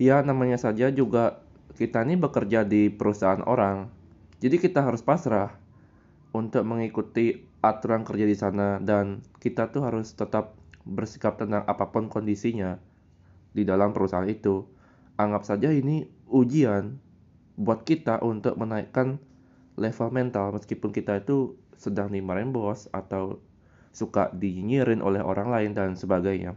ya namanya saja juga kita ini bekerja di perusahaan orang. Jadi kita harus pasrah untuk mengikuti aturan kerja di sana dan kita tuh harus tetap bersikap tenang apa pun kondisinya di dalam perusahaan itu. Anggap saja ini ujian buat kita untuk menaikkan level mental meskipun kita itu sedang dimarahin bos atau suka dinyinyirin oleh orang lain dan sebagainya.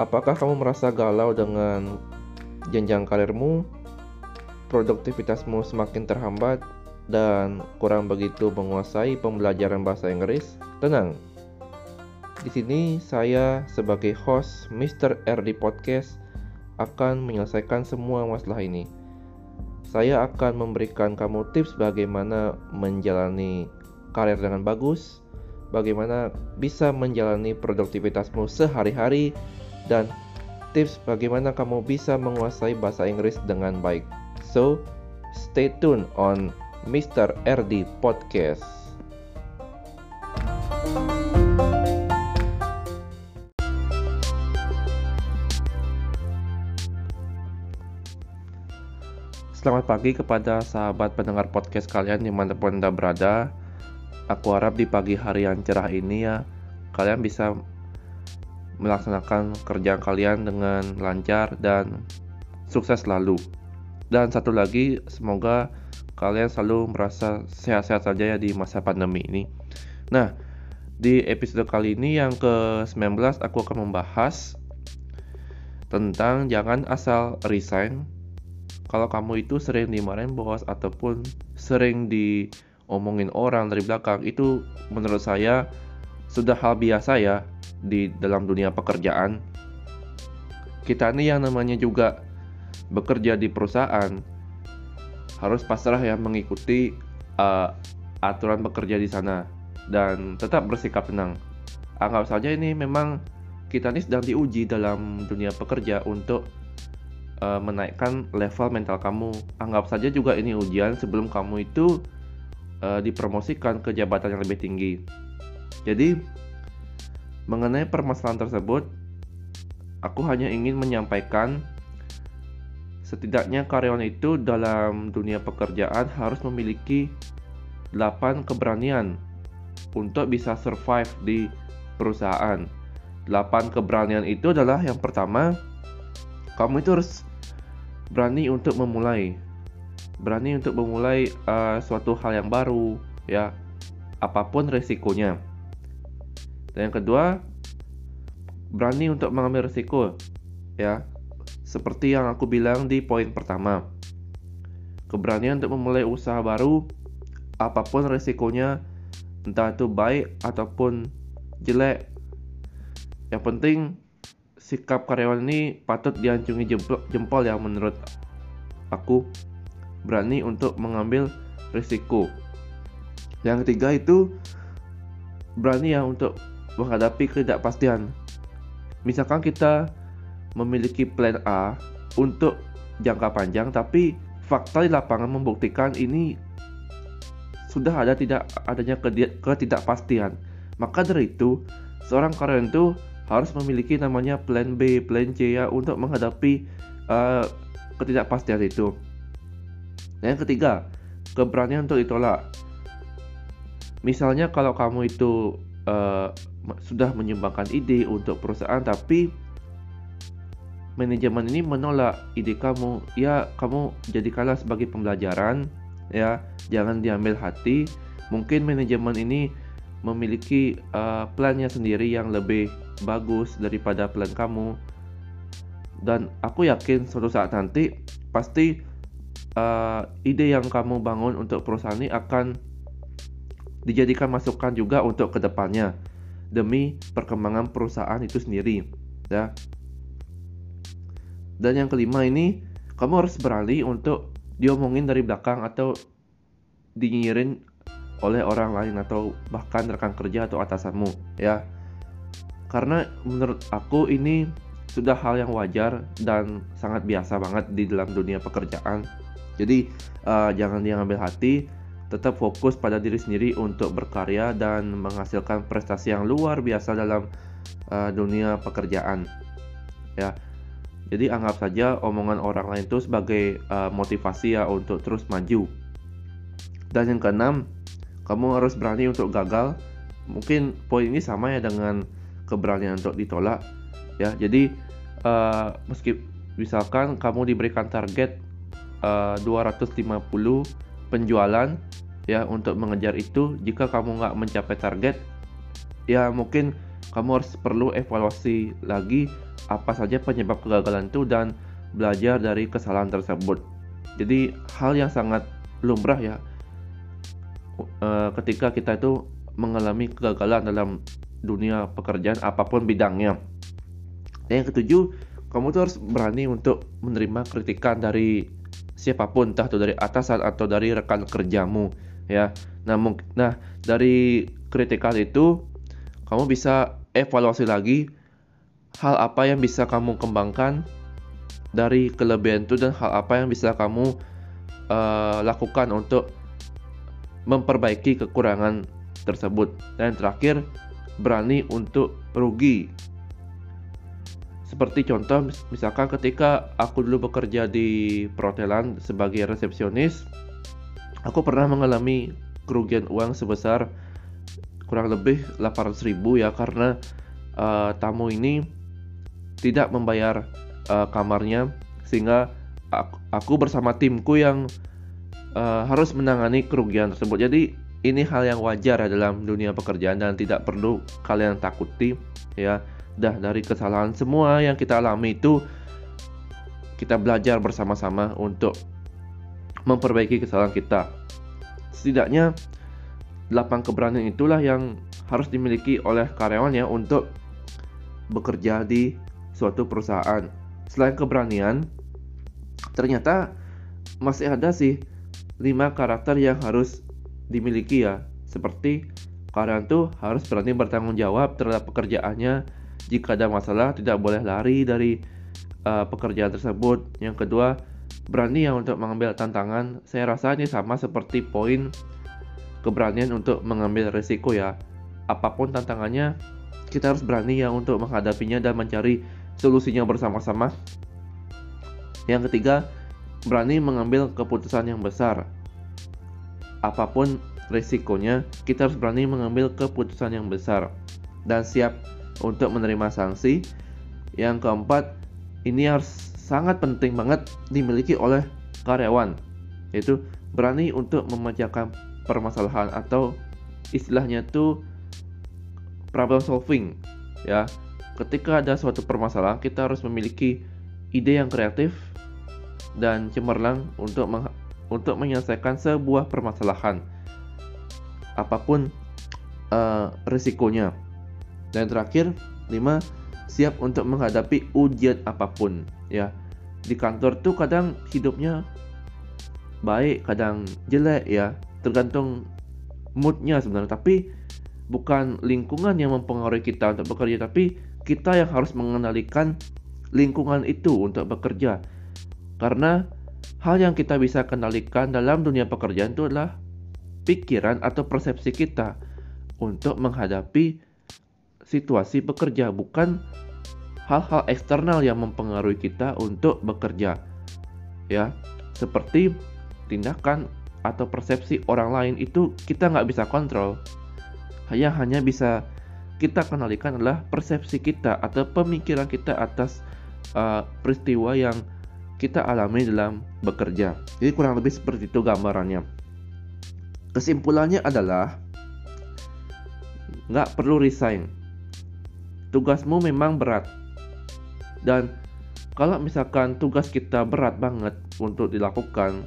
Apakah kamu merasa galau dengan jenjang karirmu? Produktivitasmu semakin terhambat dan kurang begitu menguasai pembelajaran bahasa Inggris? Tenang. Di sini saya sebagai host Mr. RD Podcast akan menyelesaikan semua masalah ini. Saya akan memberikan kamu tips bagaimana menjalani karir dengan bagus, bagaimana bisa menjalani produktivitasmu sehari-hari, dan tips bagaimana kamu bisa menguasai bahasa Inggris dengan baik. So, stay tuned on Mr. RD Podcast. Selamat pagi kepada sahabat pendengar podcast kalian di mana pun Anda berada. Aku harap di pagi hari yang cerah ini ya, kalian bisa melaksanakan kerjaan kalian dengan lancar dan sukses selalu. Dan satu lagi, semoga kalian selalu merasa sehat-sehat saja ya di masa pandemi ini. Nah, di episode kali ini yang ke-19 aku akan membahas tentang jangan asal resign kalau kamu itu sering dimarahin bos ataupun sering diomongin orang dari belakang itu menurut saya sudah hal biasa ya di dalam dunia pekerjaan. Kita ini yang namanya juga bekerja di perusahaan harus pasrah ya mengikuti uh, aturan bekerja di sana dan tetap bersikap tenang. Anggap saja ini memang kita ini sedang diuji dalam dunia pekerja untuk uh, menaikkan level mental kamu. Anggap saja juga ini ujian sebelum kamu itu uh, dipromosikan ke jabatan yang lebih tinggi. Jadi Mengenai permasalahan tersebut, aku hanya ingin menyampaikan setidaknya karyawan itu dalam dunia pekerjaan harus memiliki 8 keberanian untuk bisa survive di perusahaan. 8 keberanian itu adalah yang pertama, kamu itu harus berani untuk memulai. Berani untuk memulai uh, suatu hal yang baru, ya. Apa pun resikonya. Dan yang kedua, berani untuk mengambil risiko. Ya. Seperti yang aku bilang di poin pertama. Keberanian untuk memulai usaha baru apa pun risikonya entah itu baik ataupun jelek. Yang penting sikap karyawan ini patut diancungi jempol, ya menurut aku berani untuk mengambil risiko. Yang ketiga itu berani ya untuk menghadapi ketidakpastian. Misalkan kita memiliki plan A untuk jangka panjang, tapi fakta di lapangan membuktikan ini sudah ada tidak adanya ketidakpastian. Maka dari itu, seorang karyawan itu harus memiliki namanya plan B, plan C ya untuk menghadapi uh, ketidakpastian itu. Yang ketiga, keberanian untuk ditolak. Misalnya kalau kamu itu uh, sudah menyumbangkan ide untuk perusahaan tapi manajemen ini menolak ide kamu. Ya kamu jadikanlah sebagai pembelajaran ya. Jangan diambil hati. Mungkin manajemen ini memiliki uh, plannya sendiri yang lebih bagus daripada plan kamu. Dan aku yakin suatu saat nanti pasti uh, ide yang kamu bangun untuk perusahaan ini akan dijadikan masukan juga untuk ke depannya demi perkembangan perusahaan itu sendiri ya. Dan yang kelima ini kamu harus beralih untuk diomongin dari belakang atau dinyinyirin oleh orang lain atau bahkan rekan kerja atau atasanmu ya. Karena menurut aku ini sudah hal yang wajar dan sangat biasa banget di dalam dunia pekerjaan. Jadi uh, jangan diambil hati tetap fokus pada diri sendiri untuk berkarya dan menghasilkan prestasi yang luar biasa dalam uh, dunia pekerjaan. Ya. Jadi anggap saja omongan orang lain itu sebagai uh, motivasi ya untuk terus maju. Dan yang keenam kamu harus berani untuk gagal. Mungkin poin ini sama ya dengan keberanian untuk ditolak ya. Jadi uh, meski misalkan kamu diberikan target uh, 250 penjualan ya untuk mengejar itu jika kamu nggak mencapai target ya mungkin kamu harus perlu evaluasi lagi apa saja penyebab kegagalan itu dan belajar dari kesalahan tersebut. Jadi hal yang sangat lumrah ya uh, ketika kita itu mengalami kegagalan dalam dunia pekerjaan apa pun bidangnya. Dan yang ketujuh kamu tuh harus berani untuk menerima kritikan dari siapa pun entah itu dari atasan atau dari rekan kerjamu ya. Nah, nah dari kritikan itu kamu bisa evaluasi lagi hal apa yang bisa kamu kembangkan dari kelebihan itu dan hal apa yang bisa kamu uh, lakukan untuk memperbaiki kekurangan tersebut. Dan terakhir, berani untuk rugi. Seperti contoh, misalkan ketika aku dulu bekerja di perhotelan sebagai resepsionis, aku pernah mengalami kerugian uang sebesar kurang lebih 800 ribu ya karena uh, tamu ini tidak membayar uh, kamarnya sehingga aku, aku bersama timku yang uh, harus menangani kerugian tersebut. Jadi ini hal yang wajar ya dalam dunia pekerjaan dan tidak perlu kalian takuti ya. Dah dari kesalahan semua yang kita alami itu kita belajar bersama-sama untuk memperbaiki kesalahan kita. Setidaknya 8 keberanian itulah yang harus dimiliki oleh karyawannya untuk bekerja di suatu perusahaan. Selain keberanian, ternyata masih ada sih 5 karakter yang harus dimiliki ya. Seperti karyawan tuh harus berani bertanggung jawab terhadap pekerjaannya. Jika ada masalah, tidak boleh lari dari uh, pekerjaan tersebut. Yang kedua, berani ya untuk mengambil tantangan. Saya rasa ini sama seperti poin keberanian untuk mengambil resiko ya. Apa pun tantangannya, kita harus berani ya untuk menghadapinya dan mencari solusinya bersama-sama. Yang ketiga, berani mengambil keputusan yang besar. Apa pun resikonya, kita harus berani mengambil keputusan yang besar dan siap untuk menerima sanksi. Yang keempat, ini harus sangat penting banget dimiliki oleh karyawan yaitu berani untuk memecahkan permasalahan atau istilahnya itu problem solving ya ketika ada suatu permasalahan kita harus memiliki ide yang kreatif dan cemerlang untuk untuk menyelesaikan sebuah permasalahan apa pun uh, risikonya dan terakhir 5 siap untuk menghadapi ujian apa pun ya. Di kantor tuh kadang hidupnya baik kadang jelek ya. Tergantung moodnya sebenarnya. Tapi bukan lingkungan yang mempengaruhi kita untuk bekerja tapi kita yang harus mengendalikan lingkungan itu untuk bekerja. Karena hal yang kita bisa kendalikan dalam dunia pekerjaan itu adalah pikiran atau persepsi kita untuk menghadapi situasi bekerja bukan hal-hal eksternal yang mempengaruhi kita untuk bekerja. Ya, seperti tindakan atau persepsi orang lain itu kita nggak bisa kontrol. Hanya hanya bisa kita kendalikan adalah persepsi kita atau pemikiran kita atas uh, peristiwa yang kita alami dalam bekerja. Jadi kurang lebih seperti itu gambarannya. Kesimpulannya adalah nggak perlu resign. Tugasmu memang berat, dan kalau misalkan tugas kita berat banget untuk dilakukan,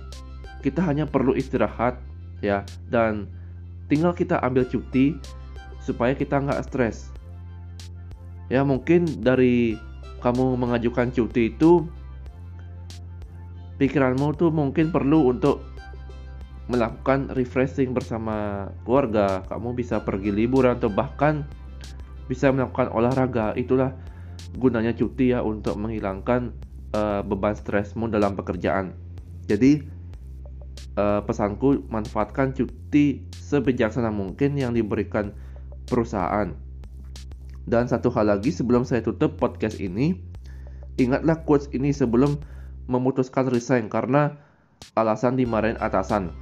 kita hanya perlu istirahat ya dan tinggal kita ambil cuti supaya kita nggak stres. Ya mungkin dari kamu mengajukan cuti itu pikiranmu tuh mungkin perlu untuk melakukan refreshing bersama keluarga. Kamu bisa pergi liburan atau bahkan bisa melakukan olahraga. Itulah gunanya cuti ya untuk menghilangkan uh, beban stresmu dalam pekerjaan. Jadi uh, pesanku manfaatkan cuti sebijaksana mungkin yang diberikan perusahaan Dan satu hal lagi sebelum saya tutup podcast ini, ingatlah quotes ini sebelum memutuskan resign karena alasan dimarahin atasan.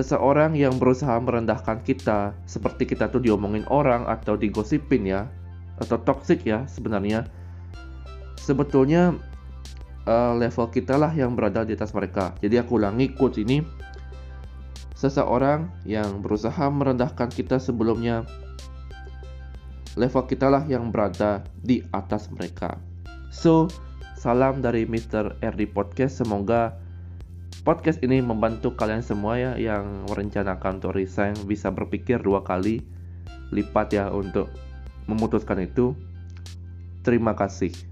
Seseorang yang berusaha merendahkan kita, seperti kita tuh diomongin orang atau digosipin ya, atau toxic ya sebenarnya, sebetulnya uh, level kita lah yang berada di atas mereka. Jadi aku ulangi quotes ini, seseorang yang berusaha merendahkan kita sebelumnya, level kita lah yang berada di atas mereka. So, salam dari Mr. RD Podcast. Semoga podcast ini membantu kalian semua ya yang merencanakan untuk resign bisa berpikir dua kali lipat ya untuk memutuskan itu. Terima kasih.